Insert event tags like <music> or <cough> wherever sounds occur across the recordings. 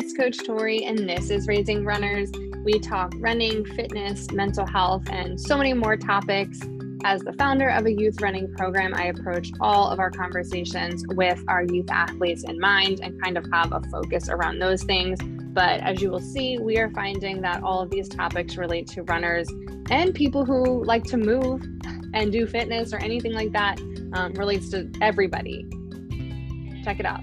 it's Coach Tori, and this is Raising Runners. We talk running, fitness, mental health, and so many more topics. As the founder of a youth running program, I approach all of our conversations with our youth athletes in mind and kind of have a focus around those things. But as you will see, we are finding that all of these topics relate to runners and people who like to move and do fitness or anything like that um, relates to everybody. Check it out.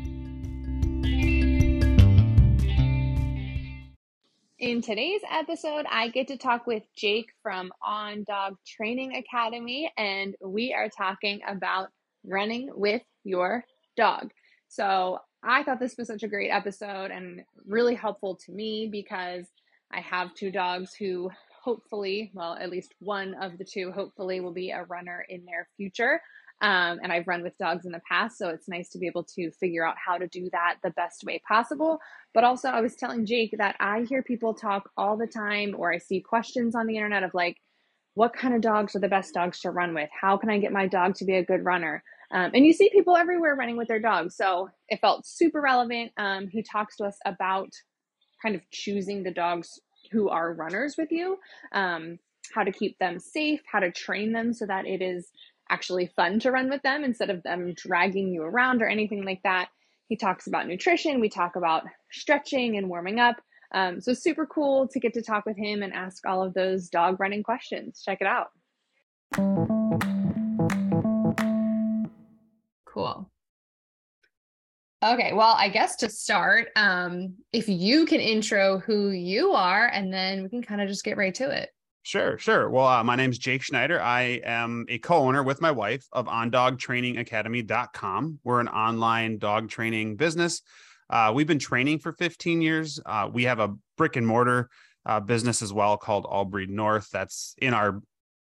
In today's episode, I get to talk with Jake from On Dog Training Academy, and we are talking about running with your dog. So, I thought this was such a great episode and really helpful to me because I have two dogs who hopefully, well, at least one of the two, hopefully, will be a runner in their future. Um, and I've run with dogs in the past, so it's nice to be able to figure out how to do that the best way possible. But also, I was telling Jake that I hear people talk all the time, or I see questions on the internet of like, what kind of dogs are the best dogs to run with? How can I get my dog to be a good runner? Um, and you see people everywhere running with their dogs. So it felt super relevant. Um, he talks to us about kind of choosing the dogs who are runners with you, um, how to keep them safe, how to train them so that it is actually fun to run with them instead of them dragging you around or anything like that. He talks about nutrition, we talk about stretching and warming up. Um, so, super cool to get to talk with him and ask all of those dog running questions. Check it out. Cool. Okay, well, I guess to start, um, if you can intro who you are, and then we can kind of just get right to it. Sure, sure. Well, uh, my name's Jake Schneider. I am a co-owner with my wife of ondogtrainingacademy.com. We're an online dog training business. Uh, we've been training for 15 years. Uh, we have a brick and mortar uh, business as well called All Breed North. That's in our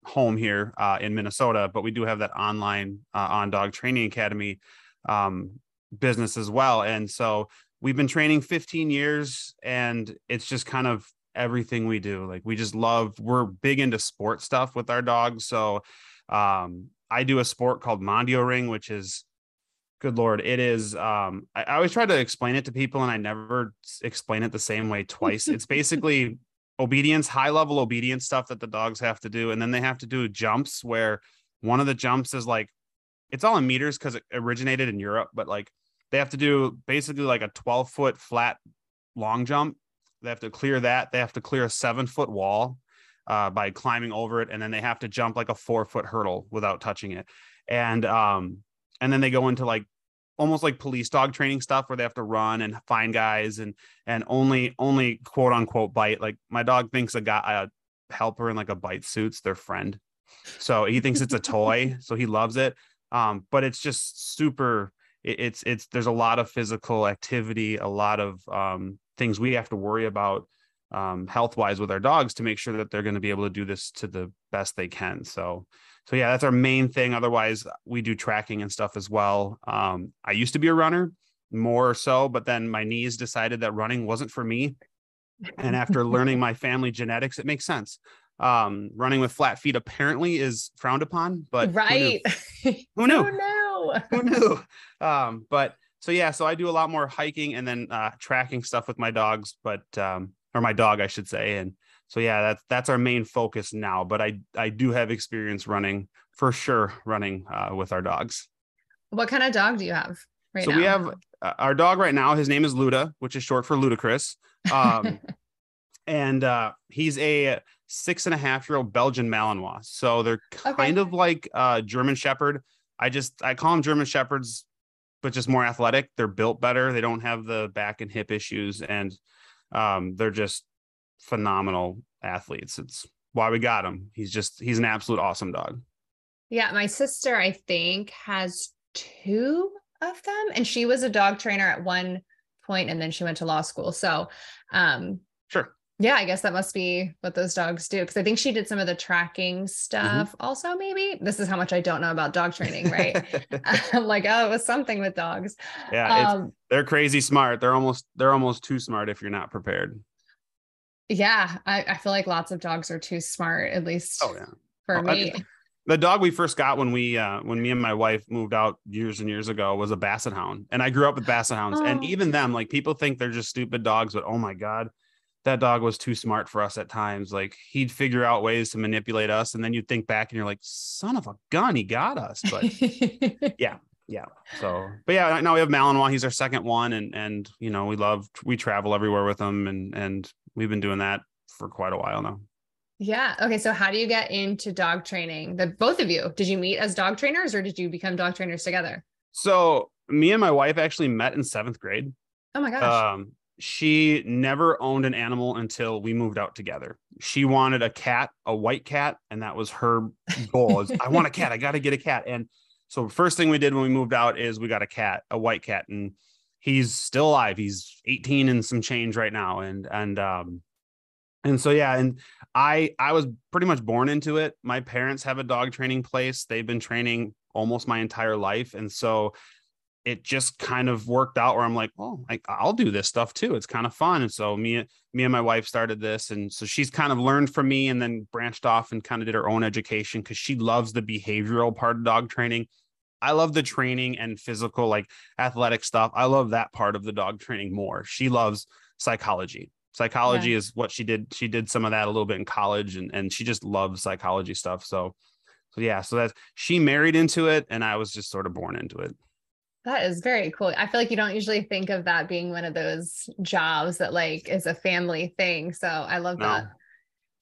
home here uh, in Minnesota, but we do have that online uh, on Dog Training Academy um, business as well. And so we've been training 15 years, and it's just kind of everything we do. Like we just love, we're big into sport stuff with our dogs. So um, I do a sport called Mondio Ring, which is good Lord. It is, um, I, I always try to explain it to people and I never explain it the same way twice. it's basically obedience, high level obedience stuff that the dogs have to do. And then they have to do jumps where one of the jumps is like, it's all in meters because it originated in Europe, but like they have to do basically like a 12 foot flat long jump they have to clear that. They have to clear a seven foot wall uh, by climbing over it, and then they have to jump like a four foot hurdle without touching it. And um, and then they go into like almost like police dog training stuff where they have to run and find guys and and only only quote unquote bite. Like my dog thinks a guy a helper in like a bite suits their friend, so he thinks it's a toy, <laughs> so he loves it. Um, but it's just super. it's it's there's a lot of physical activity, a lot of um, things we have to worry about um, health wise with our dogs to make sure that they're going to be able to do this to the best they can. So, so yeah, that's our main thing. Otherwise, we do tracking and stuff as well. Um, I used to be a runner more so, but then my knees decided that running wasn't for me. And after learning my family genetics, it makes sense. Um, running with flat feet apparently is frowned upon, but right. <laughs> Who knew? Who knew? who knew? Um, but so yeah, so I do a lot more hiking and then uh, tracking stuff with my dogs, but um, or my dog, I should say. And so yeah, that's that's our main focus now. But I I do have experience running for sure, running uh, with our dogs. What kind of dog do you have right so now? we have uh, our dog right now. His name is Luda, which is short for ludicrous. Um, <laughs> and uh, he's a six and a half year old Belgian Malinois. So they're kind okay. of like uh, German Shepherd. I just I call them German Shepherds but just more athletic. They're built better. They don't have the back and hip issues, and um, they're just phenomenal athletes. It's why we got him. He's just he's an absolute awesome dog. Yeah, my sister I think has two of them, and she was a dog trainer at one point, and then she went to law school. So, um, sure yeah, I guess that must be what those dogs do. Cause I think she did some of the tracking mm-hmm. stuff mm-hmm. also, maybe. This is how much I don't know about dog training, right? <laughs> <laughs> I'm like, oh, it was something with dogs. Yeah, um, they're crazy smart. They're almost they're almost too smart if you're not prepared. Yeah, I, I feel like lots of dogs are too smart, at least oh, yeah. for oh, me. I, the dog we first got when we uh when me and my wife moved out years and years ago was a basset hound and i grew up with basset hounds oh. and even them like people think they're just stupid dogs but oh my god that dog was too smart for us at times like he'd figure out ways to manipulate us and then you'd think back and you're like son of a gun he got us but <laughs> yeah yeah so but yeah now we have malinois he's our second one and and you know we love we travel everywhere with him and and we've been doing that for quite a while now yeah. Okay. So how do you get into dog training? The both of you, did you meet as dog trainers or did you become dog trainers together? So me and my wife actually met in seventh grade. Oh my gosh. Um, she never owned an animal until we moved out together. She wanted a cat, a white cat, and that was her goal. Is I want a cat. I got to get a cat. And so first thing we did when we moved out is we got a cat, a white cat, and he's still alive. He's 18 and some change right now. And and um and so yeah and i i was pretty much born into it my parents have a dog training place they've been training almost my entire life and so it just kind of worked out where i'm like oh I, i'll do this stuff too it's kind of fun and so me me and my wife started this and so she's kind of learned from me and then branched off and kind of did her own education because she loves the behavioral part of dog training I love the training and physical, like athletic stuff. I love that part of the dog training more. She loves psychology psychology yeah. is what she did she did some of that a little bit in college and and she just loves psychology stuff so so yeah so that's she married into it and i was just sort of born into it that is very cool i feel like you don't usually think of that being one of those jobs that like is a family thing so i love no. that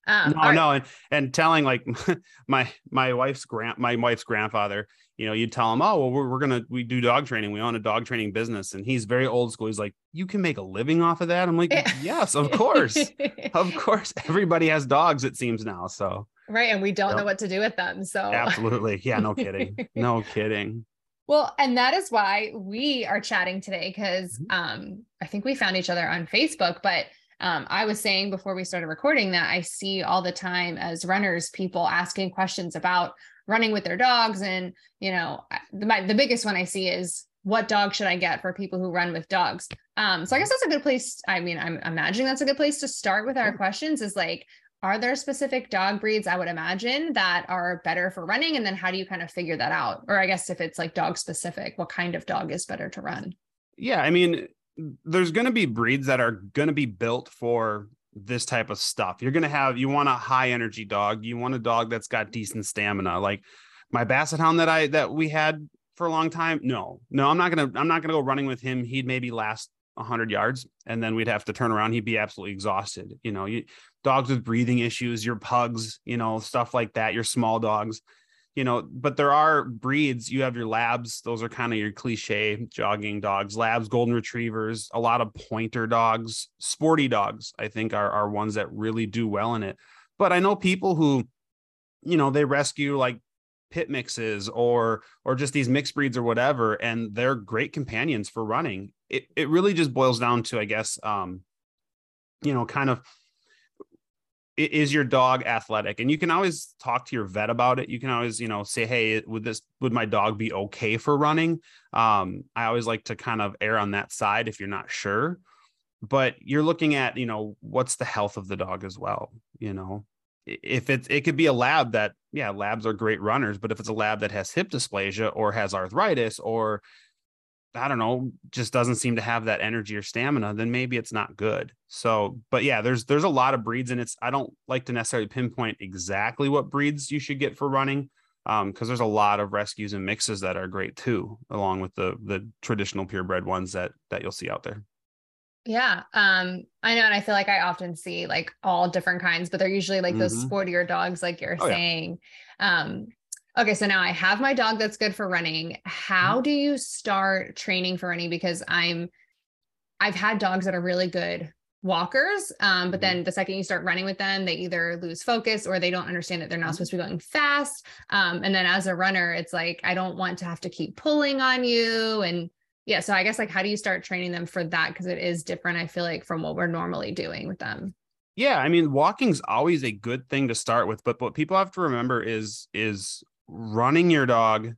um, no, no, and and telling like <laughs> my my wife's grand my wife's grandfather, you know, you tell him, oh well, we're, we're gonna we do dog training, we own a dog training business, and he's very old school. He's like, you can make a living off of that. I'm like, <laughs> yes, of course, <laughs> of course. Everybody has dogs, it seems now. So right, and we don't yep. know what to do with them. So absolutely, yeah, no kidding, no kidding. Well, and that is why we are chatting today because mm-hmm. um, I think we found each other on Facebook, but um, I was saying before we started recording that I see all the time as runners people asking questions about running with their dogs, and you know, the my, the biggest one I see is what dog should I get for people who run with dogs? Um, so I guess that's a good place. I mean, I'm imagining that's a good place to start with our questions. Is like, are there specific dog breeds I would imagine that are better for running? And then how do you kind of figure that out? Or I guess if it's like dog specific, what kind of dog is better to run? Yeah, I mean, there's going to be breeds that are going to be built for this type of stuff. You're going to have, you want a high energy dog. You want a dog that's got decent stamina. Like my basset hound that I, that we had for a long time. No, no, I'm not going to, I'm not going to go running with him. He'd maybe last 100 yards and then we'd have to turn around. He'd be absolutely exhausted. You know, you, dogs with breathing issues, your pugs, you know, stuff like that, your small dogs you know, but there are breeds. You have your labs; those are kind of your cliche jogging dogs. Labs, golden retrievers, a lot of pointer dogs, sporty dogs. I think are are ones that really do well in it. But I know people who, you know, they rescue like pit mixes or or just these mixed breeds or whatever, and they're great companions for running. It it really just boils down to, I guess, um, you know, kind of is your dog athletic? And you can always talk to your vet about it. You can always you know say hey would this would my dog be okay for running? Um i always like to kind of err on that side if you're not sure. But you're looking at you know what's the health of the dog as well you know? If it's it could be a lab that yeah labs are great runners but if it's a lab that has hip dysplasia or has arthritis or I don't know, just doesn't seem to have that energy or stamina, then maybe it's not good. So, but yeah, there's there's a lot of breeds, and it's I don't like to necessarily pinpoint exactly what breeds you should get for running, um, because there's a lot of rescues and mixes that are great too, along with the the traditional purebred ones that that you'll see out there. Yeah, um, I know, and I feel like I often see like all different kinds, but they're usually like mm-hmm. those sportier dogs, like you're oh, saying. Yeah. Um, Okay, so now I have my dog that's good for running. How mm-hmm. do you start training for running? Because I'm, I've had dogs that are really good walkers, um, but mm-hmm. then the second you start running with them, they either lose focus or they don't understand that they're not mm-hmm. supposed to be going fast. Um, and then as a runner, it's like I don't want to have to keep pulling on you, and yeah. So I guess like how do you start training them for that? Because it is different. I feel like from what we're normally doing with them. Yeah, I mean, walking's always a good thing to start with, but what people have to remember is is running your dog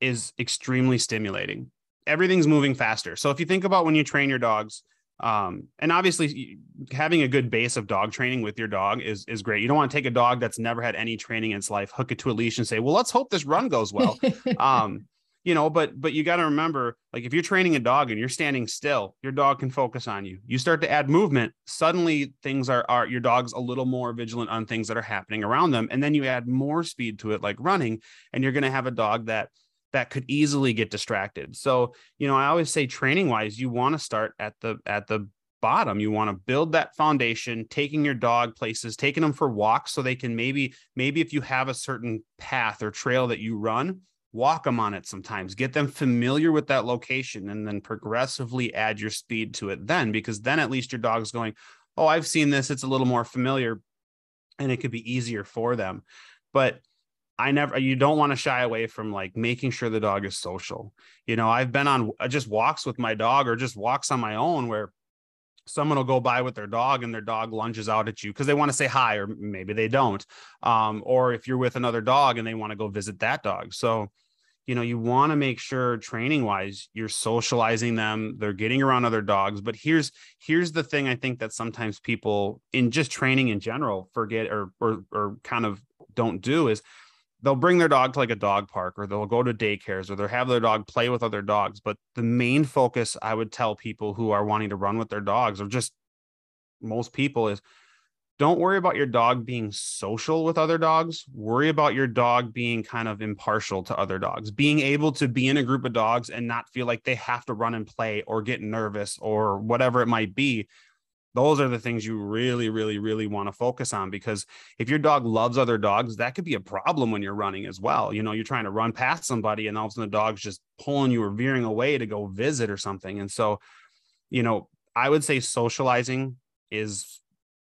is extremely stimulating. Everything's moving faster. So if you think about when you train your dogs, Um, and obviously having a good base of dog training with your dog is is great. You don't want to take a dog that's never had any training in its life, hook it to a leash and say, well, let's hope this run goes well. <laughs> um, you know, but but you got to remember, like if you're training a dog and you're standing still, your dog can focus on you. You start to add movement, suddenly things are are your dog's a little more vigilant on things that are happening around them. And then you add more speed to it, like running, and you're gonna have a dog that that could easily get distracted. So, you know, I always say training wise, you want to start at the at the bottom. You want to build that foundation, taking your dog places, taking them for walks so they can maybe maybe if you have a certain path or trail that you run, walk them on it sometimes. Get them familiar with that location and then progressively add your speed to it then because then at least your dog's going, "Oh, I've seen this. It's a little more familiar." And it could be easier for them. But I never, you don't want to shy away from like making sure the dog is social. You know, I've been on uh, just walks with my dog or just walks on my own where someone will go by with their dog and their dog lunges out at you because they want to say hi or maybe they don't. Um, or if you're with another dog and they want to go visit that dog. So, you know, you want to make sure training wise you're socializing them, they're getting around other dogs. But here's here's the thing I think that sometimes people in just training in general forget or or, or kind of don't do is they'll bring their dog to like a dog park or they'll go to daycares or they'll have their dog play with other dogs. But the main focus I would tell people who are wanting to run with their dogs or just most people is don't worry about your dog being social with other dogs. Worry about your dog being kind of impartial to other dogs, being able to be in a group of dogs and not feel like they have to run and play or get nervous or whatever it might be those are the things you really really really want to focus on because if your dog loves other dogs that could be a problem when you're running as well. You know you're trying to run past somebody and all of a sudden the dog's just pulling you or veering away to go visit or something. And so you know i would say socializing is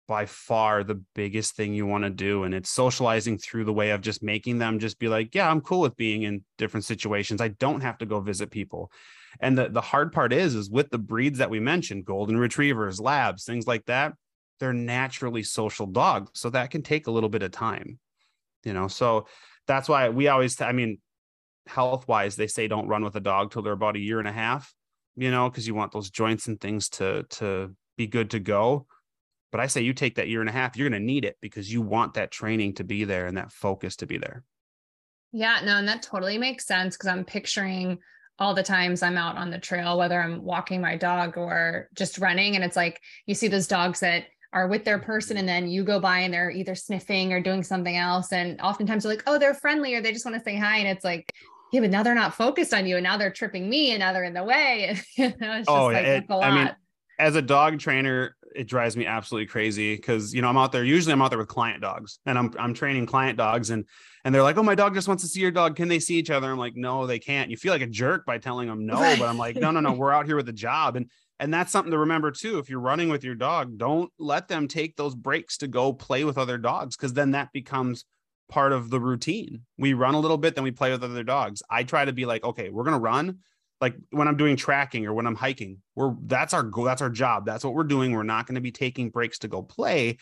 by far the biggest thing you want to do and it's socializing through the way of just making them just be like yeah i'm cool with being in different situations i don't have to go visit people and the, the hard part is, is with the breeds that we mentioned, golden retrievers, labs, things like that, they're naturally social dogs. So that can take a little bit of time, you know? So that's why we always, I mean, health wise, they say don't run with a dog till they're about a year and a half, you know, because you want those joints and things to, to be good to go. But I say you take that year and a half, you're going to need it because you want that training to be there and that focus to be there. Yeah, no, and that totally makes sense because I'm picturing all the times I'm out on the trail, whether I'm walking my dog or just running. And it's like you see those dogs that are with their person and then you go by and they're either sniffing or doing something else. And oftentimes they're like, oh, they're friendly or they just want to say hi. And it's like, yeah, but now they're not focused on you and now they're tripping me and now they're in the way. <laughs> you know, oh, like, it, I mean, as a dog trainer, it drives me absolutely crazy because you know I'm out there. Usually, I'm out there with client dogs, and I'm I'm training client dogs, and and they're like, "Oh, my dog just wants to see your dog. Can they see each other?" I'm like, "No, they can't." You feel like a jerk by telling them no, but I'm like, "No, no, no. We're out here with a job." And and that's something to remember too. If you're running with your dog, don't let them take those breaks to go play with other dogs because then that becomes part of the routine. We run a little bit, then we play with other dogs. I try to be like, okay, we're gonna run. Like when I'm doing tracking or when I'm hiking, we're that's our goal, that's our job. That's what we're doing. We're not going to be taking breaks to go play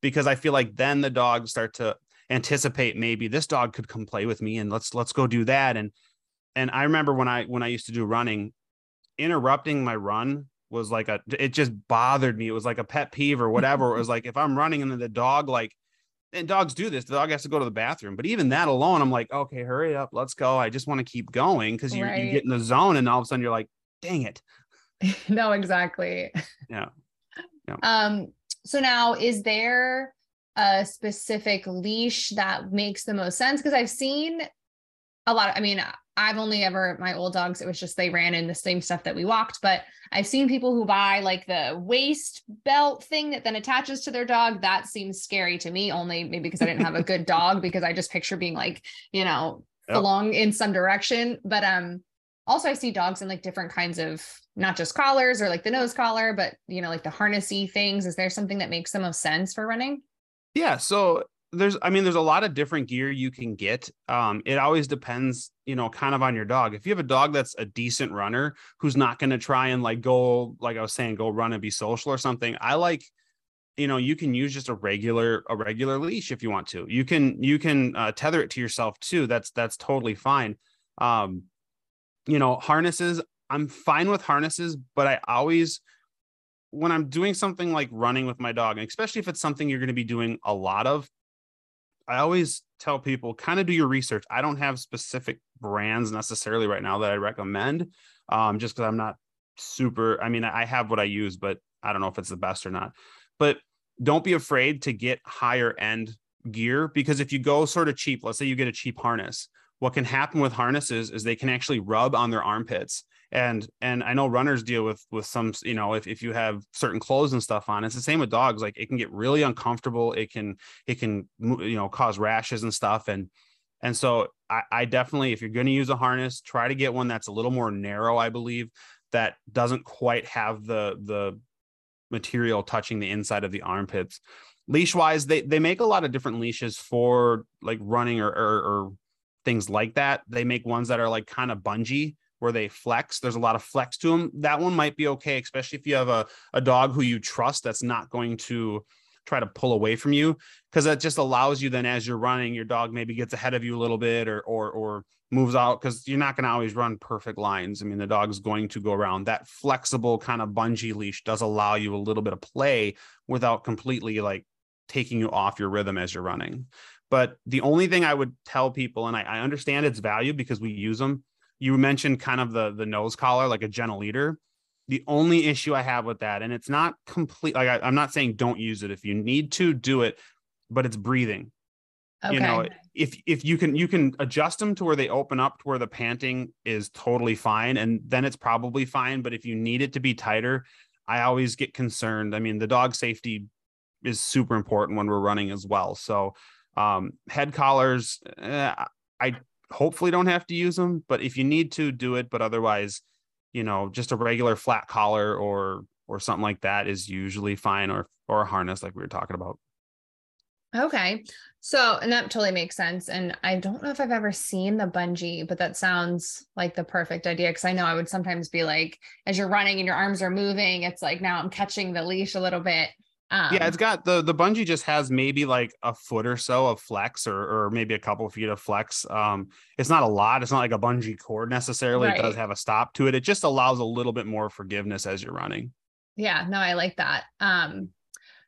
because I feel like then the dogs start to anticipate maybe this dog could come play with me and let's let's go do that and and i remember when i when i used to do running interrupting my run was like a it just bothered me it was like a pet peeve or whatever it was <laughs> like if i'm running and then the dog like and dogs do this the dog has to go to the bathroom but even that alone i'm like okay hurry up let's go i just want to keep going because you, right. you get in the zone and all of a sudden you're like dang it <laughs> no exactly <laughs> yeah. yeah um so now is there a specific leash that makes the most sense because I've seen a lot of, I mean, I've only ever my old dogs, it was just they ran in the same stuff that we walked, but I've seen people who buy like the waist belt thing that then attaches to their dog. That seems scary to me, only maybe because I didn't have a good <laughs> dog, because I just picture being like, you know, yep. along in some direction. But um also I see dogs in like different kinds of not just collars or like the nose collar, but you know, like the harnessy things. Is there something that makes the most sense for running? Yeah. So there's, I mean, there's a lot of different gear you can get. Um, it always depends, you know, kind of on your dog. If you have a dog that's a decent runner who's not going to try and like go, like I was saying, go run and be social or something, I like, you know, you can use just a regular, a regular leash if you want to. You can, you can uh, tether it to yourself too. That's, that's totally fine. Um, you know, harnesses, I'm fine with harnesses, but I always, when I'm doing something like running with my dog, and especially if it's something you're going to be doing a lot of, I always tell people kind of do your research. I don't have specific brands necessarily right now that I recommend, um, just because I'm not super. I mean, I have what I use, but I don't know if it's the best or not. But don't be afraid to get higher end gear because if you go sort of cheap, let's say you get a cheap harness, what can happen with harnesses is they can actually rub on their armpits and and i know runners deal with with some you know if, if you have certain clothes and stuff on it's the same with dogs like it can get really uncomfortable it can it can you know cause rashes and stuff and and so i, I definitely if you're going to use a harness try to get one that's a little more narrow i believe that doesn't quite have the the material touching the inside of the armpits. Leash wise they they make a lot of different leashes for like running or, or, or things like that. They make ones that are like kind of bungee where they flex. There's a lot of flex to them. That one might be okay, especially if you have a, a dog who you trust that's not going to try to pull away from you because that just allows you then as you're running your dog maybe gets ahead of you a little bit or or or moves out because you're not going to always run perfect lines i mean the dog's going to go around that flexible kind of bungee leash does allow you a little bit of play without completely like taking you off your rhythm as you're running but the only thing i would tell people and i, I understand its value because we use them you mentioned kind of the the nose collar, like a gentle leader. The only issue I have with that, and it's not complete, like I, am not saying don't use it. If you need to, do it, but it's breathing. Okay. You know, if if you can you can adjust them to where they open up to where the panting is totally fine, and then it's probably fine. But if you need it to be tighter, I always get concerned. I mean, the dog safety is super important when we're running as well. So um, head collars, eh, I hopefully don't have to use them, but if you need to, do it. But otherwise, you know, just a regular flat collar or or something like that is usually fine, or or a harness like we were talking about. Okay. So, and that totally makes sense. And I don't know if I've ever seen the bungee, but that sounds like the perfect idea. Cause I know I would sometimes be like, as you're running and your arms are moving, it's like now I'm catching the leash a little bit. Um, yeah, it's got the the bungee just has maybe like a foot or so of flex, or or maybe a couple of feet of flex. Um, it's not a lot. It's not like a bungee cord necessarily. Right. It does have a stop to it. It just allows a little bit more forgiveness as you're running. Yeah, no, I like that. Um,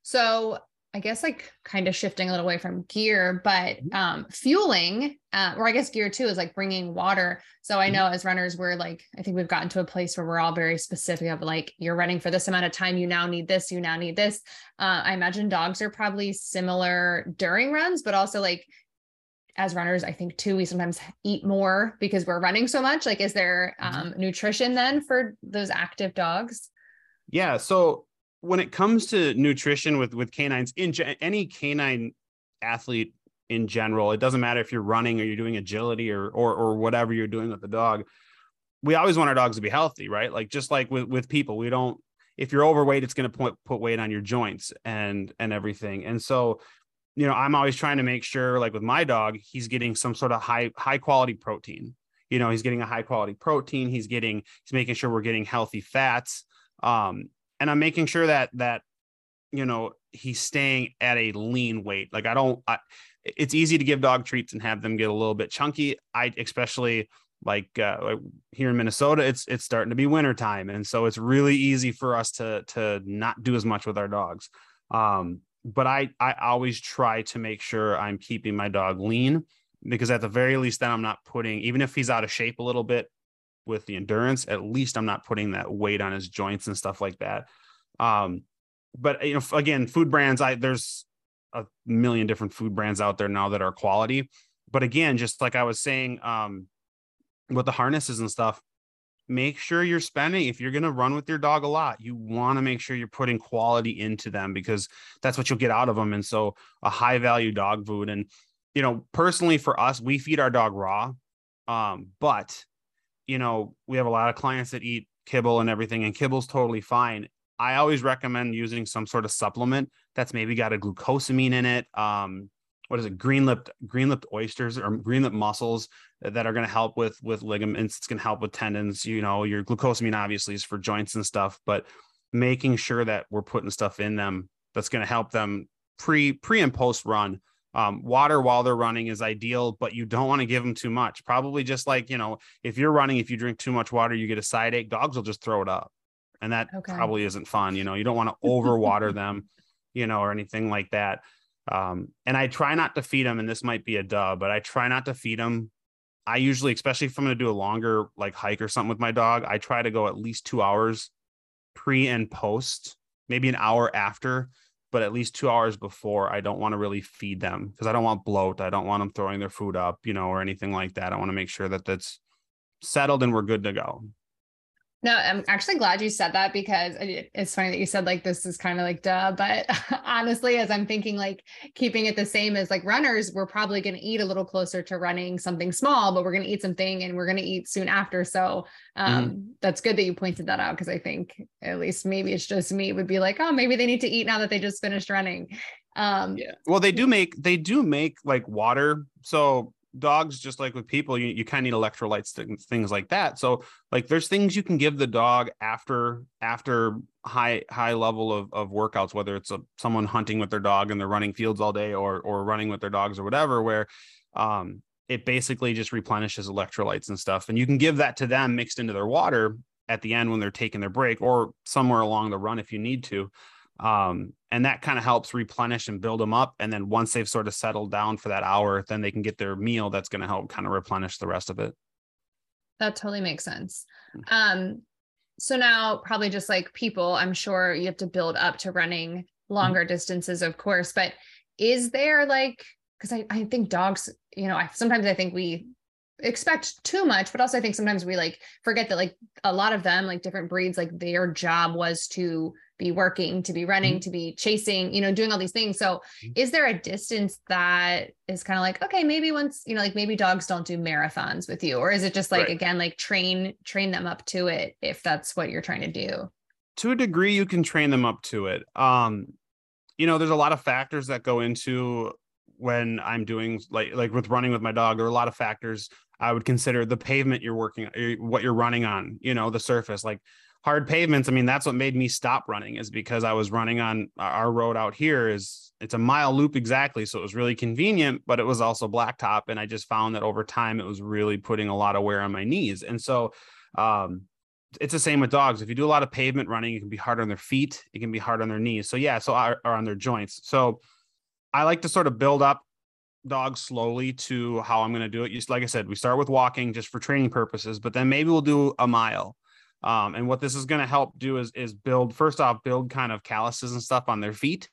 so I guess like kind of shifting a little away from gear, but mm-hmm. um, fueling, uh, or I guess gear too is like bringing water. So I mm-hmm. know as runners, we're like, I think we've gotten to a place where we're all very specific of like, you're running for this amount of time. You now need this, you now need this. Uh, I imagine dogs are probably similar during runs, but also like as runners, I think too, we sometimes eat more because we're running so much. Like, is there mm-hmm. um, nutrition then for those active dogs? Yeah. So when it comes to nutrition with with canines in any canine athlete in general it doesn't matter if you're running or you're doing agility or or or whatever you're doing with the dog we always want our dogs to be healthy right? Like just like with with people we don't if you're overweight it's going to put put weight on your joints and and everything. And so you know i'm always trying to make sure like with my dog he's getting some sort of high high quality protein. You know he's getting a high quality protein. He's getting he's making sure we're getting healthy fats. Um and I'm making sure that that you know he's staying at a lean weight. Like I don't. I, it's easy to give dog treats and have them get a little bit chunky. I especially like uh, here in Minnesota, it's it's starting to be winter time, and so it's really easy for us to to not do as much with our dogs. Um, but I I always try to make sure I'm keeping my dog lean because at the very least, then I'm not putting even if he's out of shape a little bit, with the endurance, at least I'm not putting that weight on his joints and stuff like that. Um, but you know, again, food brands, I there's a million different food brands out there now that are quality. But again, just like I was saying, um, with the harnesses and stuff, make sure you're spending if you're going to run with your dog a lot you want to make sure you're putting quality into them because that's what you'll get out of them and so a high value dog food and you know personally for us we feed our dog raw um, but you know, we have a lot of clients that eat kibble and everything, and kibble's totally fine. I always recommend using some sort of supplement that's maybe got a glucosamine in it. Um, what is it? Green lipped green lipped oysters or green lipped mussels that are going to help with with ligaments. It's going to help with tendons. You know, your glucosamine obviously is for joints and stuff, but making sure that we're putting stuff in them that's going to help them pre pre and post run um, water while they're running is ideal, but you don't want to give them too much. Probably just like, you know, if you're running, if you drink too much water, you get a side ache, dogs will just throw it up. and that okay. probably isn't fun. You know, you don't want to <laughs> overwater them, you know, or anything like that. Um, and I try not to feed them, and this might be a dub, but I try not to feed them. I usually, especially if I'm going to do a longer like hike or something with my dog, I try to go at least two hours pre and post, maybe an hour after, but at least two hours before. I don't want to really feed them because I don't want bloat. I don't want them throwing their food up, you know, or anything like that. I want to make sure that that's settled and we're good to go. No, I'm actually glad you said that because it's funny that you said like this is kind of like duh. But <laughs> honestly, as I'm thinking, like keeping it the same as like runners, we're probably going to eat a little closer to running something small, but we're going to eat something and we're going to eat soon after. So um, mm-hmm. that's good that you pointed that out because I think at least maybe it's just me would be like, oh, maybe they need to eat now that they just finished running. Um, yeah. Well, they do make they do make like water. So dogs just like with people you, you kind of need electrolytes things, things like that. So like there's things you can give the dog after after high high level of, of workouts whether it's a, someone hunting with their dog and they're running fields all day or or running with their dogs or whatever where um it basically just replenishes electrolytes and stuff. And you can give that to them mixed into their water at the end when they're taking their break or somewhere along the run if you need to um, and that kind of helps replenish and build them up. And then once they've sort of settled down for that hour, then they can get their meal that's going to help kind of replenish the rest of it. That totally makes sense. Mm. Um, so now probably just like people, I'm sure you have to build up to running mm-hmm. longer mm-hmm. distances, of course, but is there like, because I, I think dogs, you know, I sometimes I think we expect too much, but also I think sometimes we like forget that like a lot of them, like different breeds, like their job was to be working, to be running, mm-hmm. to be chasing, you know, doing all these things. So mm-hmm. is there a distance that is kind of like, okay, maybe once, you know, like maybe dogs don't do marathons with you, or is it just like, right. again, like train, train them up to it if that's what you're trying to do? To a degree, you can train them up to it. Um, you know, there's a lot of factors that go into when I'm doing like like with running with my dog, there are a lot of factors I would consider the pavement you're working, what you're running on, you know, the surface. Like hard pavements i mean that's what made me stop running is because i was running on our road out here is it's a mile loop exactly so it was really convenient but it was also blacktop and i just found that over time it was really putting a lot of wear on my knees. And so um, it's the same with dogs. If you do a lot of pavement running it can be hard on their feet it can be hard on their knees. So yeah so or on their joints. So i like to sort of build up dogs slowly to how i'm going to do it. Just like i said we start with walking just for training purposes but then maybe we'll do a mile um, and what this is going to help do is is build first off build kind of calluses and stuff on their feet.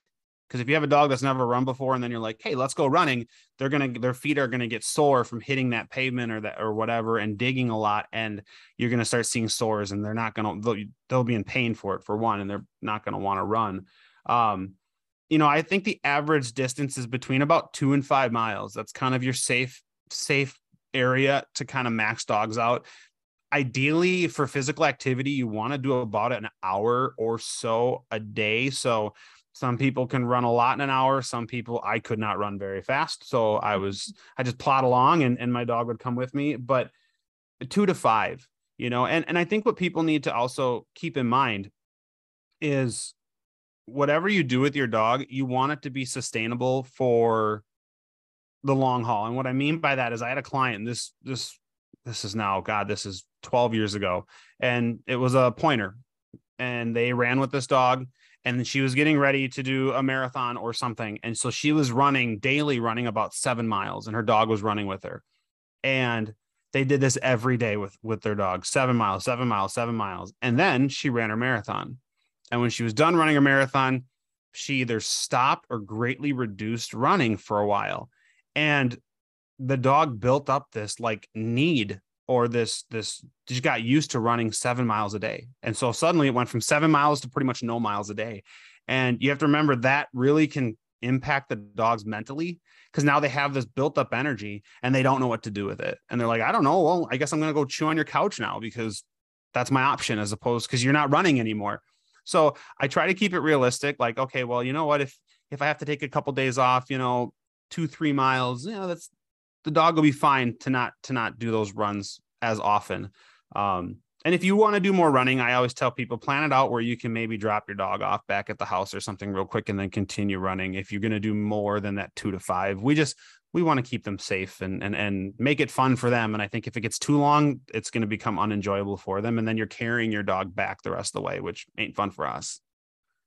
Because if you have a dog that's never run before and then you're like, hey, let's go running, they're gonna their feet are gonna get sore from hitting that pavement or that or whatever and digging a lot, and you're gonna start seeing sores, and they're not gonna they'll, they'll be in pain for it for one, and they're not gonna want to run. Um, you know, I think the average distance is between about two and five miles. That's kind of your safe safe area to kind of max dogs out ideally for physical activity you want to do about an hour or so a day. So some people can run a lot in an hour some people i could not run very fast. So i was mm-hmm. i just plod along and, and my dog would come with me but two to five you know? And, and i think what people need to also keep in mind is whatever you do with your dog you want it to be sustainable for the long haul. And what i mean by that is i had a client this this this is now god this is 12 years ago. And it was a pointer. And they ran with this dog and she was getting ready to do a marathon or something. And so she was running daily running about 7 miles and her dog was running with her. And they did this every day with with their dog. 7 miles 7 miles 7 miles. And then she ran her marathon. And when she was done running her marathon she either stopped or greatly reduced running for a while. And the dog built up this like need or this this just got used to running seven miles a day. And so suddenly it went from seven miles to pretty much no miles a day. And you have to remember that really can impact the dogs mentally because now they have this built up energy and they don't know what to do with it. And they're like i don't know. Well i guess i'm going to go chew on your couch now because that's my option as opposed because you're not running anymore. So i try to keep it realistic like okay well you know what? If if i have to take a couple days off you know two three miles you know that's the dog will be fine to not to not do those runs as often. Um, and if you want to do more running, I always tell people plan it out where you can maybe drop your dog off back at the house or something real quick and then continue running. If you're going to do more than that two to five, we just we want to keep them safe and and and make it fun for them. And I think if it gets too long, it's going to become unenjoyable for them. And then you're carrying your dog back the rest of the way, which ain't fun for us.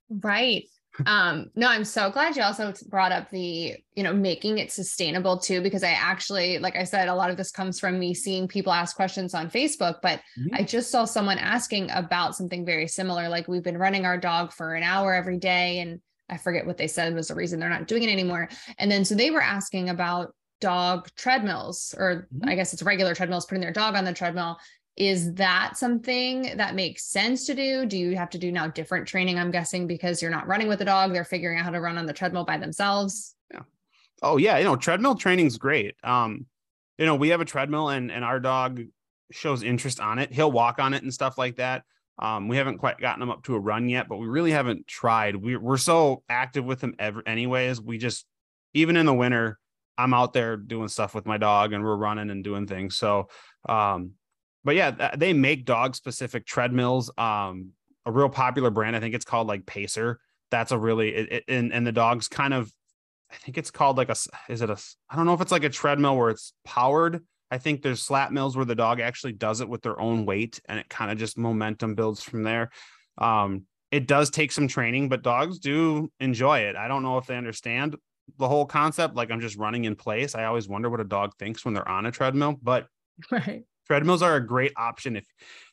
Right. Um no i'm so glad you also brought up the you know making it sustainable too because i actually like i said a lot of this comes from me seeing people ask questions on facebook but mm-hmm. i just saw someone asking about something very similar like we've been running our dog for an hour every day and I forget what they said was the reason they're not doing it anymore. And then so they were asking about dog treadmills, or mm-hmm. I guess it's regular treadmills, putting their dog on the treadmill. Is that something that makes sense to do? Do you have to do now different training? I'm guessing because you're not running with the dog, they're figuring out how to run on the treadmill by themselves. Yeah. Oh yeah, you know, treadmill training's great. Um, you know, we have a treadmill and and our dog shows interest on it. He'll walk on it and stuff like that. Um, we haven't quite gotten him up to a run yet, but we really haven't tried. We, we're so active with him ever, anyways. We just, even in the winter, I'm out there doing stuff with my dog and we're running and doing things. So, um, but yeah, they make dog specific treadmills. Um, a real popular brand, I think it's called like Pacer. That's a really, it, it, and, and the dog's kind of, I think it's called like a, is it a, I don't know if it's like a treadmill where it's powered I think there's slat mills where the dog actually does it with their own weight and it kind of just momentum builds from there. Um, it does take some training, but dogs do enjoy it. I don't know if they understand the whole concept. Like I'm just running in place. I always wonder what a dog thinks when they're on a treadmill, but <laughs> right. Treadmills are a great option if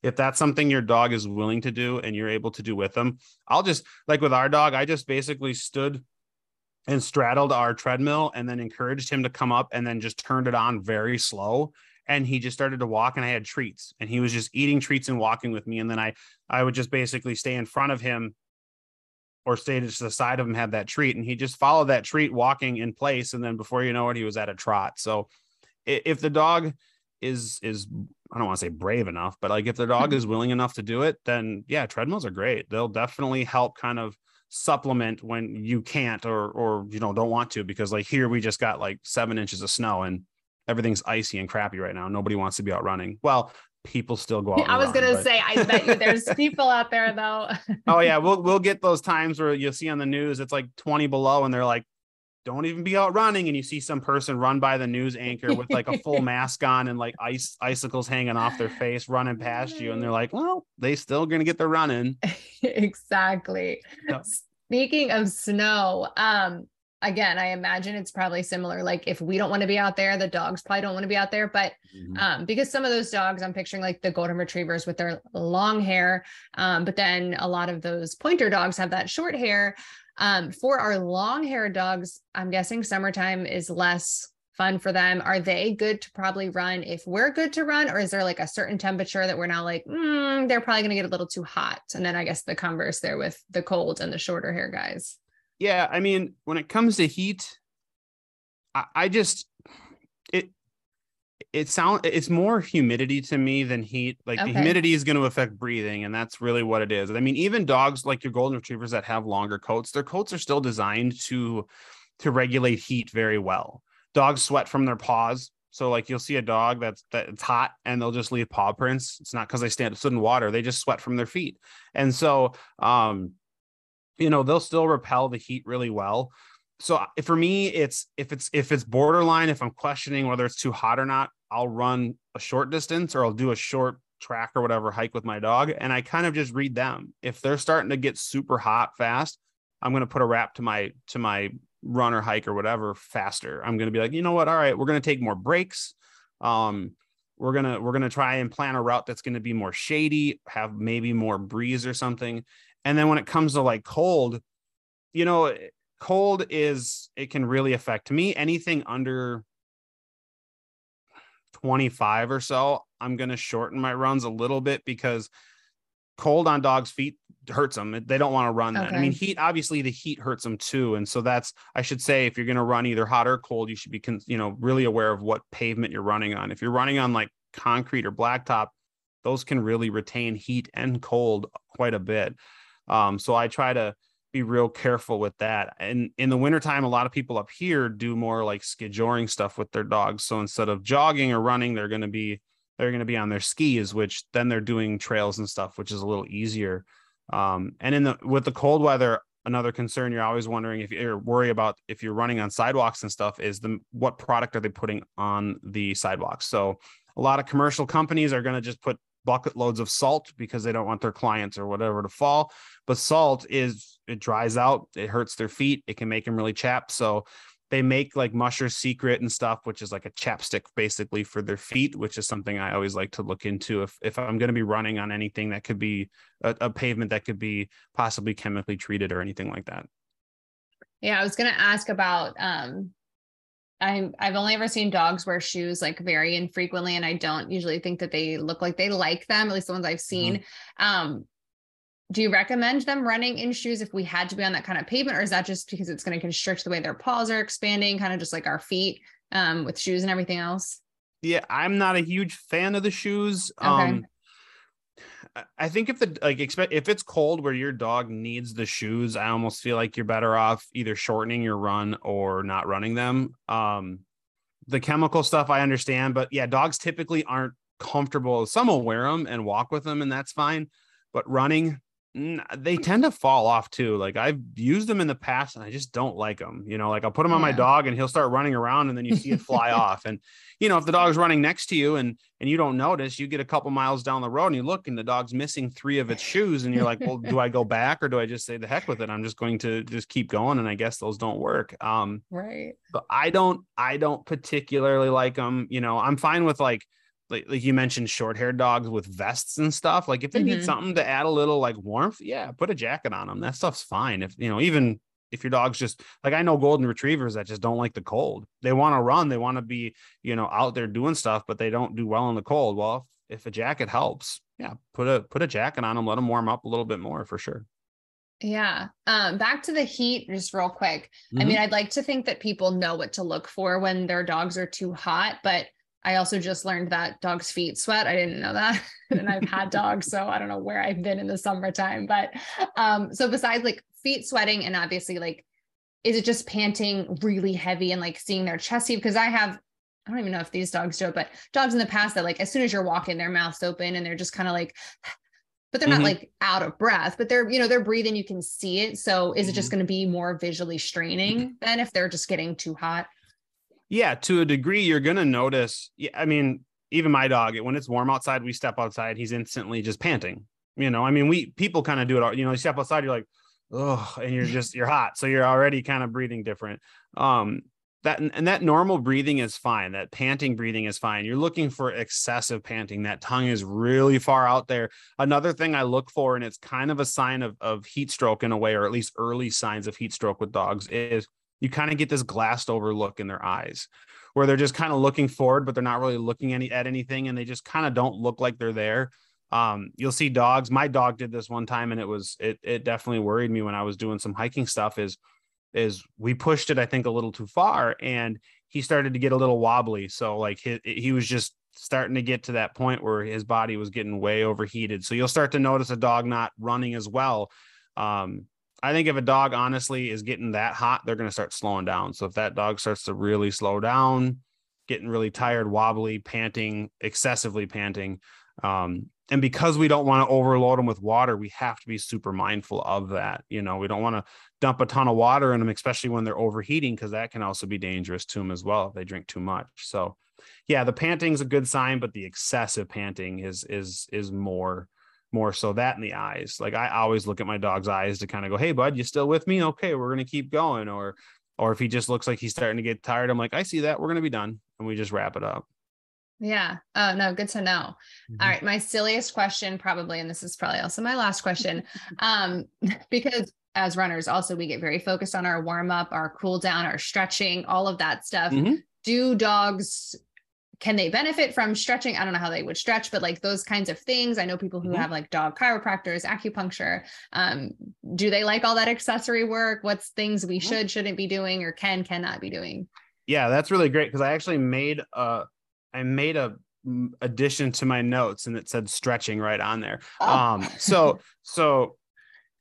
if that's something your dog is willing to do and you're able to do with them. I'll just like with our dog, I just basically stood and straddled our treadmill and then encouraged him to come up and then just turned it on very slow. And he just started to walk and I had treats and he was just eating treats and walking with me. And then I I would just basically stay in front of him or stay to the side of him have that treat. And he just followed that treat walking in place. And then before you know it he was at a trot. So if the dog is is I don't want to say brave enough but like if the dog hmm. is willing enough to do it then yeah treadmills are great they'll definitely help kind of supplement when you can't or or you know don't want to because like here we just got like seven inches of snow and everything's icy and crappy right now. Nobody wants to be out running. Well, people still go out. <laughs> I was run, gonna but... say, I bet you there's <laughs> people out there though. oh yeah, we'll we'll get those times where you'll see on the news it's like 20 below and they're like, don't even be out running, and you see some person run by the news anchor with like a full <laughs> mask on and like ice icicles hanging off their face, running past you, and they're like, well, they still gonna get their running. <laughs> exactly. Speaking of snow, um, again, I imagine it's probably similar. Like if we don't want to be out there, the dogs probably don't want to be out there. But mm-hmm. um, because some of those dogs, I'm picturing like the golden retrievers with their long hair, um, but then a lot of those pointer dogs have that short hair. Um, for our long hair dogs, I'm guessing summertime is less fun for them? Are they good to probably run if we're good to run, or is there like a certain temperature that we're now like, mm, they're probably going to get a little too hot? And then I guess the converse there with the cold and the shorter hair guys. Yeah, I mean, when it comes to heat, I, I just it sounds it's more humidity to me than heat. Like okay. the humidity is going to affect breathing, and that's really what it is. I mean, even dogs like your golden retrievers that have longer coats, their coats are still designed to to regulate heat very well dogs sweat from their paws. So like you'll see a dog that's that's hot and they'll just leave paw prints. It's not because they stand stood in water; they just sweat from their feet. And so, um, you know, they'll still repel the heat really well. So for me, it's if it's if it's borderline, if I'm questioning whether it's too hot or not, I'll run a short distance or I'll do a short track or whatever hike with my dog, and I kind of just read them. If they're starting to get super hot fast, I'm going to put a wrap to my to my run or hike or whatever faster. I'm going to be like, you know what? All right, we're going to take more breaks. Um, we're gonna we're gonna try and plan a route that's going to be more shady, have maybe more breeze or something. And then when it comes to like cold, you know, cold is it can really affect me. Anything under 25 or so, I'm going to shorten my runs a little bit because cold on dogs' feet hurts them. They don't want to run that. I mean, heat obviously the heat hurts them too, and so that's I should say if you're going to run either hot or cold, you should be you know really aware of what pavement you're running on. If you're running on like concrete or blacktop, those can really retain heat and cold quite a bit. Um, so I try to be real careful with that. And in the wintertime, a lot of people up here do more like skijoring stuff with their dogs. So instead of jogging or running, they're going to be they're going to be on their skis, which then they're doing trails and stuff, which is a little easier. Um, and in the with the cold weather, another concern you're always wondering if you're worried about if you're running on sidewalks and stuff is the what product are they putting on the sidewalks so a lot of commercial companies are going to just put bucket loads of salt because they don't want their clients or whatever to fall but salt is it dries out it hurts their feet it can make them really chapped so they make like Musher Secret and stuff, which is like a chapstick basically for their feet, which is something I always like to look into. If if I'm going to be running on anything that could be a, a, pavement that could be possibly chemically treated or anything like that. Yeah, I was going to ask about. um I I've only ever seen dogs wear shoes like very infrequently, and I don't usually think that they look like they like them. At least the ones I've seen. Mm-hmm. Um, do you recommend them running in shoes if we had to be on that kind of pavement or is that just because it's going to constrict the way their paws are expanding kind of just like our feet um, with shoes and everything else yeah i'm not a huge fan of the shoes okay. um i think if the like expect if it's cold where your dog needs the shoes i almost feel like you're better off either shortening your run or not running them. Um the chemical stuff i understand but yeah dogs typically aren't comfortable. Some will wear them and walk with them and that's fine but running they tend to fall off too. Like I've used them in the past and I just don't like them. You know, like I'll put them on my dog and he'll start running around and then you see it fly <laughs> off. And you know, if the dog's running next to you and and you don't notice, you get a couple miles down the road and you look and the dog's missing three of its shoes and you're like, "Well, do I go <laughs> back or do I just say the heck with it? I'm just going to just keep going and I guess those don't work." Um right. But I don't I don't particularly like them, you know. I'm fine with like like, like you mentioned short haired dogs with vests and stuff like if they mm-hmm. need something to add a little like warmth yeah put a jacket on them that stuff's fine if you know even if your dog's just like I know golden retrievers that just don't like the cold. They want to run, they want to be, you know, out there doing stuff, but they don't do well in the cold. Well, if, if, a jacket helps, yeah, put a put a jacket on them, let them warm up a little bit more for sure. Yeah. Um, back to the heat, just real quick. Mm-hmm. I mean, I'd like to think that people know what to look for when their dogs are too hot, but I also just learned that dogs' feet sweat. I didn't know that. <laughs> and I've had <laughs> dogs, so I don't know where I've been in the summertime. But um, so besides like feet sweating and obviously like, is it just panting really heavy and like seeing their chest heave? Because I have, I don't even know if these dogs do it, but dogs in the past that like as soon as you're walking, their mouth's open and they're just kind of like, <sighs> but they're mm-hmm. not like out of breath, but they're, you know, they're breathing, you can see it. So is mm-hmm. it just mm-hmm. going to be more visually straining than if they're just getting too hot? Yeah, to a degree, you're gonna notice. I mean, even my dog, when it's warm outside, we step outside, he's instantly just panting. You know, I mean, we people kind of do it. All, you know, you step outside, you're like, oh, and you're just you're hot, so you're already kind of breathing different. Um, that and that normal breathing is fine. That panting breathing is fine. You're looking for excessive panting. That tongue is really far out there. Another thing I look for, and it's kind of a sign of of heat stroke in a way, or at least early signs of heat stroke with dogs, is you kind of get this glassed over look in their eyes where they're just kind of looking forward, but they're not really looking any at anything, and they just kind of don't look like they're there. Um, you'll see dogs. My dog did this one time, and it was it it definitely worried me when I was doing some hiking stuff. Is is we pushed it, I think, a little too far, and he started to get a little wobbly. So like he he was just starting to get to that point where his body was getting way overheated. So you'll start to notice a dog not running as well. Um, I think if a dog honestly is getting that hot, they're going to start slowing down. So if that dog starts to really slow down, getting really tired, wobbly, panting, excessively panting, um, and because we don't want to overload them with water, we have to be super mindful of that. You know, we don't want to dump a ton of water in them, especially when they're overheating, because that can also be dangerous to them as well if they drink too much. So, yeah, the panting is a good sign, but the excessive panting is is is more more so that in the eyes. Like I always look at my dog's eyes to kind of go, "Hey, bud, you still with me? Okay, we're gonna keep going." Or, or if he just looks like he's starting to get tired, I'm like, "I see that. We're gonna be done," and we just wrap it up. Yeah. Oh no, good to know. Mm-hmm. All right, my silliest question probably, and this is probably also my last question, <laughs> um, <laughs> because as runners, also we get very focused on our warm up, our cool down, our stretching, all of that stuff. Mm-hmm. Do dogs can they benefit from stretching? I don't know how they would stretch, but like those kinds of things. I know people who mm-hmm. have like dog chiropractors, acupuncture. Um, do they like all that accessory work? What's things we mm-hmm. should, shouldn't be doing or can, cannot be doing? Yeah, that's really great because I actually made a, I made a addition to my notes and it said stretching right on there. Oh. Um, so, so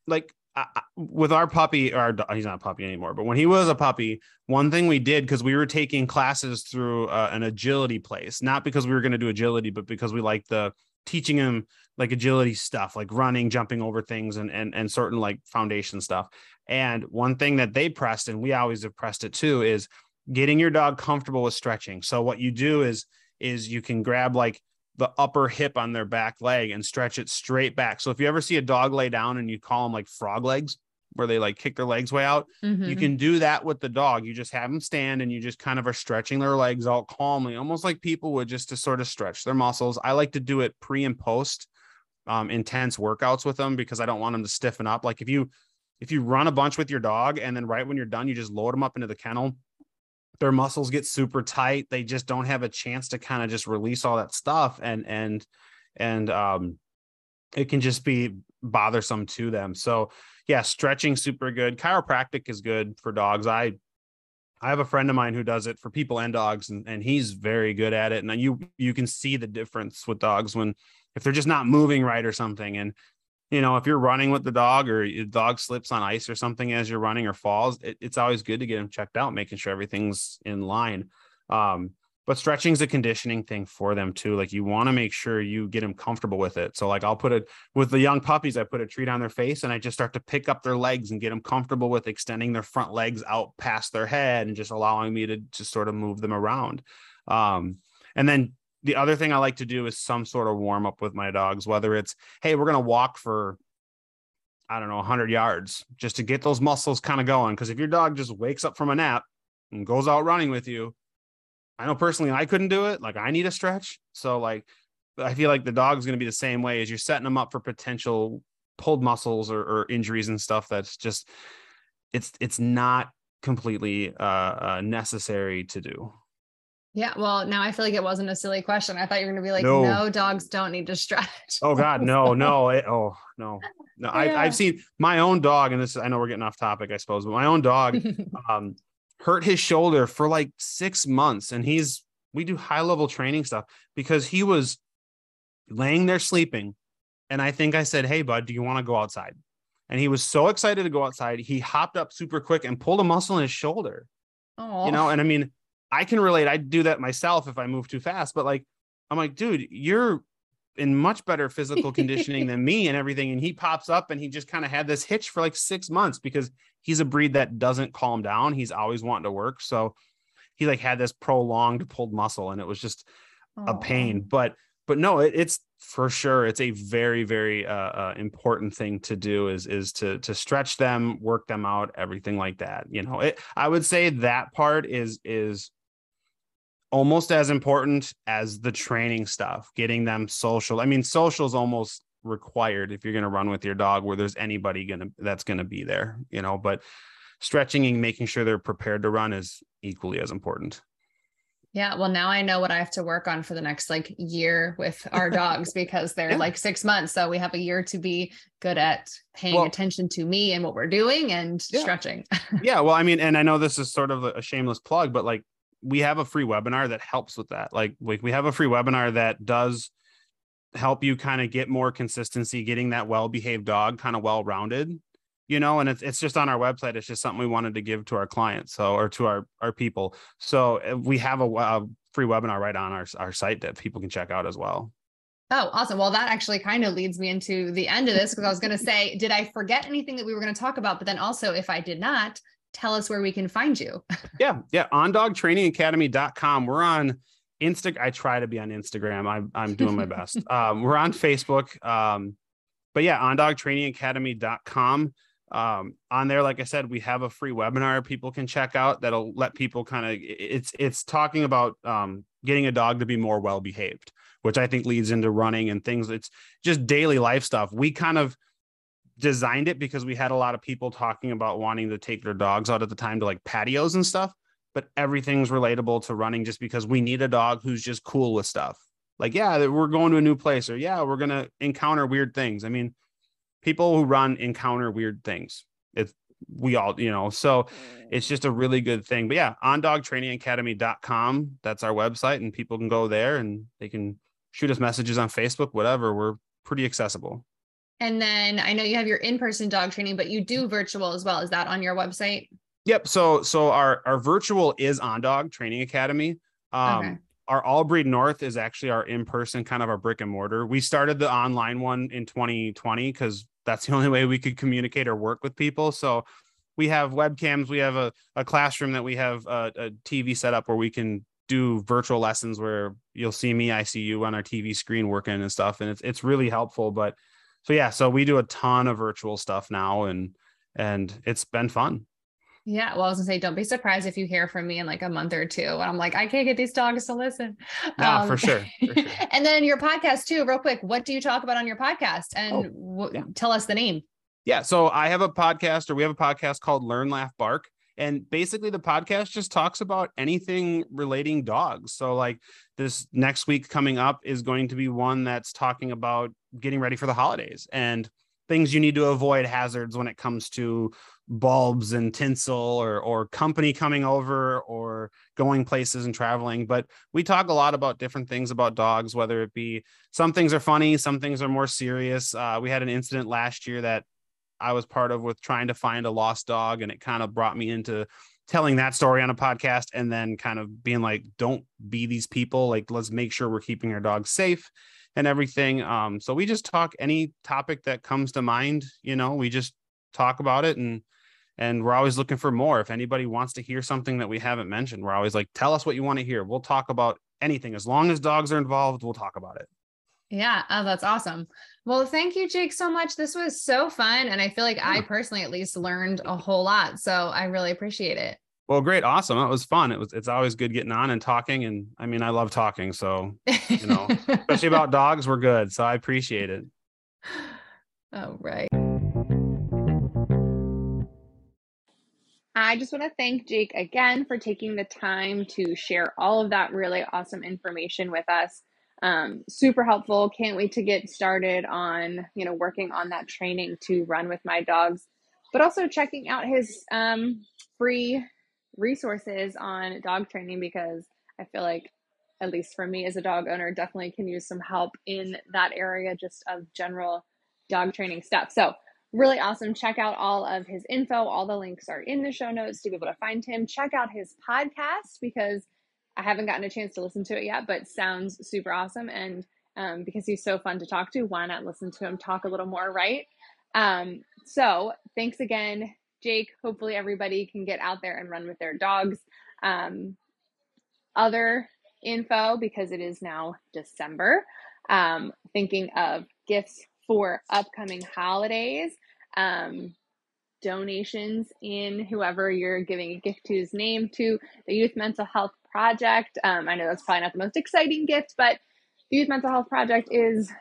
like with our puppy, or our, he's not a puppy anymore, but when he was a puppy, one thing we did because we were taking classes through uh, an agility place, not because we were going to do agility, but because we liked the teaching him like agility stuff, like running, jumping over things and and and certain like foundation stuff. And one thing that they pressed, and we always have pressed it too, is getting your dog comfortable with stretching. So what you do is is you can grab like the upper hip on their back leg and stretch it straight back. So if you ever see a dog lay down and you call them like frog legs, where they like kick their legs way out, Mhm. you can do that with the dog. You just have them stand and you just kind of are stretching their legs out calmly, almost like people would just to sort of stretch their muscles. I like to do it pre and post um, intense workouts with them because I don't want them to stiffen up. Like if you if you run a bunch with your dog and then right when you're done, you just load them up into the kennel, their muscles get super tight. They just don't have a chance to kind of just release all that stuff and and and um it can just be bothersome to them. So yeah, stretching super good. Chiropractic is good for dogs. I I have a friend of mine who does it for people and dogs, and, and he's very good at it. And you you can see the difference with dogs when if they're just not moving right or something. And you know, if you're running with the dog or your dog slips on ice or something as you're running or falls, it, it's always good to get them checked out, making sure everything's in line. Um, but stretching is a conditioning thing for them too. Like you want to make sure you get them comfortable with it. So like I'll put it with the young puppies, I put a treat on their face and I just start to pick up their legs and get them comfortable with extending their front legs out past their head and just allowing me to just sort of move them around. Um, and then the other thing I like to do is some sort of warm up with my dogs, whether it's, hey, we're going to walk for, I don't know, 100 yards just to get those muscles kind of going. Because if your dog just wakes up from a nap and goes out running with you, I know personally I couldn't do it. Like I need a stretch. So, like, I feel like the dog's going to be the same way as you're setting them up for potential pulled muscles or, or injuries and stuff. That's just, it's, it's not completely uh, uh, necessary to do. Yeah. Well, now I feel like it wasn't a silly question. I thought you were going to be like, No. no. dogs don't need to stretch. Oh God, no, <laughs> no, it, oh no, no. I, Yeah. I've seen my own dog, and this I know we're getting off topic, I suppose, but my own dog <laughs> um, hurt his shoulder for like six months, and he's we do high level training stuff because he was laying there sleeping, and I think I said, "Hey, bud, do you want to go outside?" And he was so excited to go outside, he hopped up super quick and pulled a muscle in his shoulder oh, you know and i mean i can relate. I do that myself if i move too fast but like i'm like dude you're in much better physical conditioning <laughs> than me and everything and he pops up and he just kind of had this hitch for like six months because he's a breed that doesn't calm down. He's always wanting to work. So he like had this prolonged pulled muscle and it was just a pain. But but no it, it's for sure it's a very very uh, uh, important thing to do is is to to stretch them work them out everything like that you know? It i would say that part is is almost as important as the training stuff getting them social i mean social is almost required if you're going to run with your dog where there's anybody going to that's going to be there you know but stretching and making sure they're prepared to run is equally as important Yeah. Well, now I know what I have to work on for the next like year with our <laughs> dogs because they're Yeah. like six months. So we have a year to be good at paying Well- attention to me and what we're doing and Yeah. stretching. <laughs> yeah well i mean and i know this is sort of a shameless plug but like we have a free webinar that helps with that like like we have a free webinar that does help you kind of get more consistency getting that well behaved dog kind of well rounded you know and it's, it's just on our website it's just something we wanted to give to our clients so or to our our people so uh, we have a, a free webinar right on our, our site that people can check out as well Oh, awesome. Well, that actually kind of leads me into the end of this because I was going to say, did I forget anything that we were going to talk about? But then also, if I did not, tell us where we can find you. <laughs> yeah yeah on dogtrainingacademy.com we're on insta i try to be on instagram. I'm, I'm doing my best. <laughs> Um, we're on facebook um, but yeah on dogtrainingacademy.com um, on there like i said we have a free webinar people can check out that'll let people kind of it's it's talking about um, getting a dog to be more well behaved which i think leads into running and things. It's just daily life stuff. We kind of designed it because we had a lot of people talking about wanting to take their dogs out at the time to like patios and stuff but everything's relatable to running just because we need a dog who's just cool with stuff. Like yeah we're going to a new place or yeah we're going to encounter weird things. I mean people who run encounter weird things. It's we all you know so mm. it's just a really good thing. But yeah on dogtrainingacademy.com that's our website and people can go there and they can shoot us messages on facebook whatever. We're pretty accessible And then I know you have your in-person dog training, but you do virtual as well. Is that on your website? Yep. So so our our virtual is on Dog Training Academy. Um Okay. our All Breed North is actually our in person kind of our brick and mortar. We started the online one in 2020 because that's the <laughs> only way we could communicate or work with people. So we have webcams, we have a, a classroom that we have a, a TV set up where we can do virtual lessons where you'll see me, I see you on our TV screen working and stuff. And it's it's really helpful. But so yeah, so we do a ton of virtual stuff now and and it's been fun. Yeah, well, I was gonna say, don't be surprised if you hear from me in like a month or two. And I'm like, I can't get these dogs to listen. Yeah, um, for, sure, for sure. <laughs> and then your podcast too, real quick. What do you talk about on your podcast? And oh, w- yeah. tell us the name. Yeah, so I have a podcast, or we have a podcast called Learn, Laugh, Bark. And basically, the podcast just talks about anything relating dogs. So, like this next week coming up is going to be one that's talking about getting ready for the holidays and things you need to avoid hazards when it comes to bulbs and tinsel or or company coming over or going places and traveling. But we talk a lot about different things about dogs whether it be some things are funny some things are more serious. Uh, we had an incident last year that i was part of with trying to find a lost dog and it kind of brought me into telling that story on a podcast and then kind of being like don't be these people. Like let's make sure we're keeping our dogs safe and everything um so we just talk any topic that comes to mind you know we just talk about it and and we're always looking for more. If anybody wants to hear something that we haven't mentioned we're always like tell us what you want to hear. We'll talk about anything. As long as dogs are involved we'll talk about it. Yeah oh, that's awesome. Well thank you jake so much. This was so fun and i feel like i personally at least learned a whole lot so i really appreciate it well great awesome it was fun it was it's always good getting on and talking and i mean i love talking so you know especially <laughs> about dogs we're good so i appreciate it oh right I just want to thank Jake again for taking the time to share all of that really awesome information with us. Um, super helpful. Can't wait to get started on, you know, working on that training to run with my dogs, but also checking out his um, free resources on dog training because I feel like, at least for me as a dog owner, definitely can use some help in that area just of general dog training stuff. So really awesome. Check out all of his info. All the links are in the show notes to be able to find him. Check out his podcast because I haven't gotten a chance to listen to it yet, but sounds super awesome. And um, because he's so fun to talk to, why not listen to him talk a little more, right? Um, so thanks again, Jake. Hopefully, everybody can get out there and run with their dogs. Um, other info because it is now December. Um, thinking of gifts for upcoming holidays, um, donations in whoever you're giving a gift to's name to the Youth Mental Health Project. Um, I know that's probably not the most exciting gift, but the Youth Mental Health Project is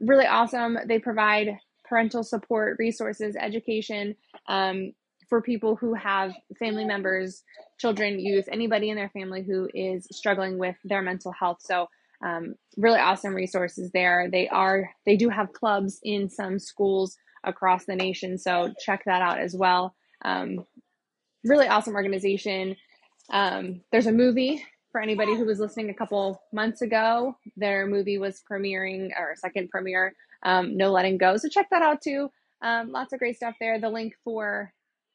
really awesome. They provide parental support, resources, education um, for people who have family members, children, youth, anybody in their family who is struggling with their mental health. So um, really awesome resources there. They are they do have clubs in some schools across the nation, so check that out as well. Um, really awesome organization. Um, there's a movie for anybody who was listening a couple months ago. Their movie was premiering or second premiere, um, No Letting Go. So check that out too. Um, lots of great stuff there. The link for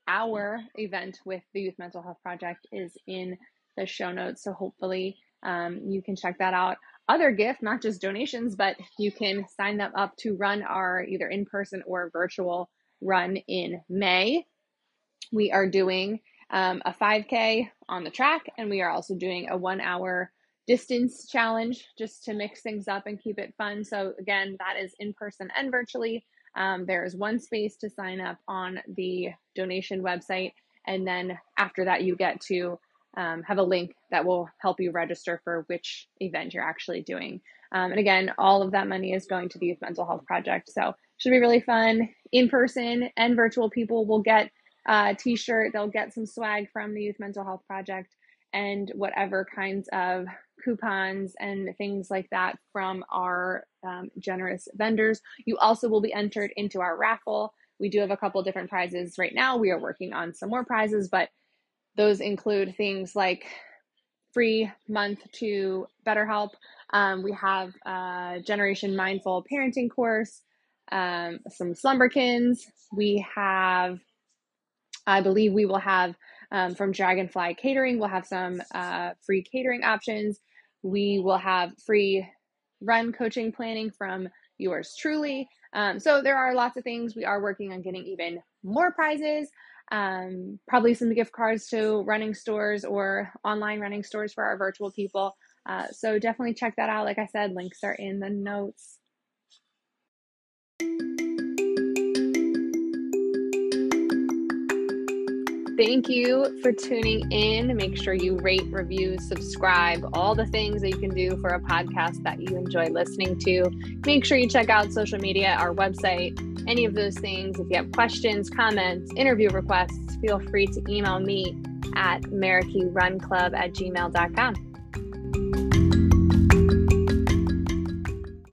our event with the Youth Mental Health Project is in the show notes. So hopefully um, you can check that out other gift, not just donations, but you can sign them up to run our either in person or virtual run in May. We are doing um, a 5K on the track, and we are also doing a one hour distance challenge just to mix things up and keep it fun. So, again, that is in person and virtually. Um, there is one space to sign up on the donation website, and then after that, you get to um, have a link that will help you register for which event you're actually doing. Um, and again, all of that money is going to the Youth Mental Health Project. So should be really fun. In person and virtual people will get a t-shirt. They'll get some swag from the Youth Mental Health Project and whatever kinds of coupons and things like that from our um, generous vendors. You also will be entered into our raffle. We do have a couple different prizes right now. We are working on some more prizes, but those include things like free month to BetterHelp. Um, we have a Generation Mindful Parenting course, um, some Slumberkins. We have, I believe, we will have um, from Dragonfly Catering. We'll have some uh, free catering options. We will have free run coaching planning from yours truly. Um, so there are lots of things. We are working on getting even more prizes, um, probably some gift cards to running stores or online running stores for our virtual people. Uh, so definitely check that out. Like I said, links are in the notes. Thank you for tuning in. Make sure you rate, review, subscribe, all the things that you can do for a podcast that you enjoy listening to. Make sure you check out social media, our website, any of those things. If you have questions, comments, interview requests, feel free to email me at merakirunclub at gmail.com.